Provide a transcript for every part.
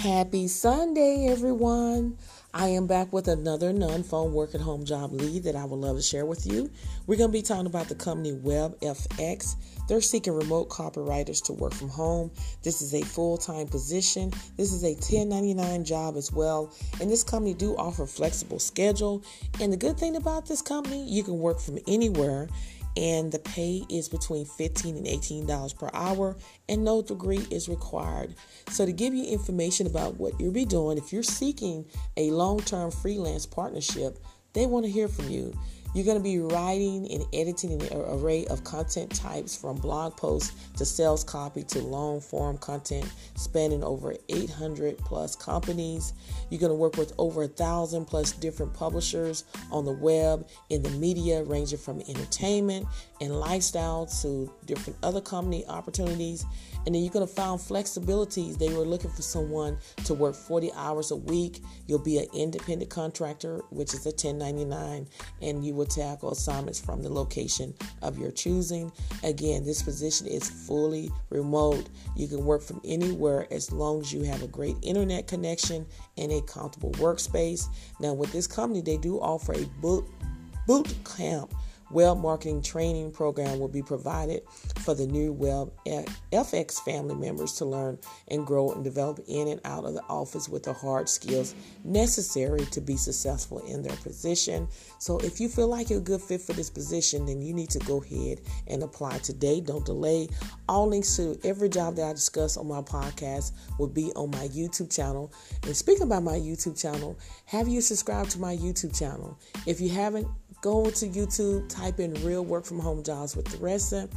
Happy Sunday, everyone. I am back with another non phone work at home job lead that I would love to share with you. We're going to be talking about the company WebFX. They're seeking remote copywriters to work from home. This is a full time position. This is a 1099 job as well. And this company do offer flexible schedule. And the good thing about this company, you can work from anywhere and the pay is between 15 and 18 dollars per hour and no degree is required. So to give you information about what you'll be doing if you're seeking a long-term freelance partnership they want to hear from you you're going to be writing and editing an array of content types from blog posts to sales copy to long form content spanning over 800 plus companies. You're going to work with over a thousand plus different publishers on the web, in the media, ranging from entertainment and lifestyle to different other company opportunities. And then you're going to find flexibilities. They were looking for someone to work 40 hours a week. You'll be an independent contractor, which is a 1099, and you will tackle assignments from the location of your choosing. Again, this position is fully remote. You can work from anywhere as long as you have a great internet connection and a comfortable workspace. Now, with this company, they do offer a boot, boot camp Web marketing training program will be provided for the new Web FX family members to learn and grow and develop in and out of the office with the hard skills necessary to be successful in their position. So, if you feel like you're a good fit for this position, then you need to go ahead and apply today. Don't delay. All links to every job that I discuss on my podcast will be on my YouTube channel. And speaking about my YouTube channel, have you subscribed to my YouTube channel? If you haven't, go to YouTube, type in real work from home jobs with Theresa,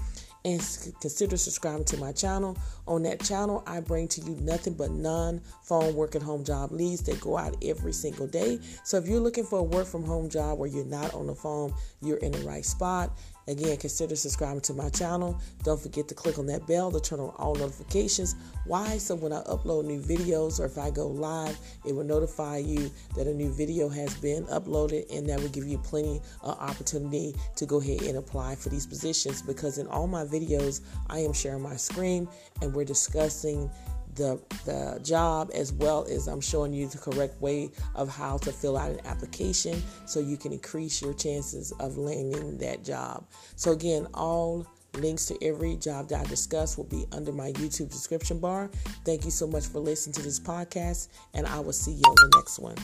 and consider subscribing to my channel. On that channel, I bring to you nothing but non phone work at home job leads that go out every single day. So if you're looking for a work from home job where you're not on the phone, you're in the right spot. Again, consider subscribing to my channel. Don't forget to click on that bell to turn on all notifications. Why? So when I upload new videos or if I go live, it will notify you that a new video has been uploaded and that will give you plenty of opportunity to go ahead and apply for these positions because in all my videos, I am sharing my screen and we're discussing the, the job as well as I'm showing you the correct way of how to fill out an application so you can increase your chances of landing that job. So, again, all links to every job that I discuss will be under my YouTube description bar. Thank you so much for listening to this podcast, and I will see you on the next one.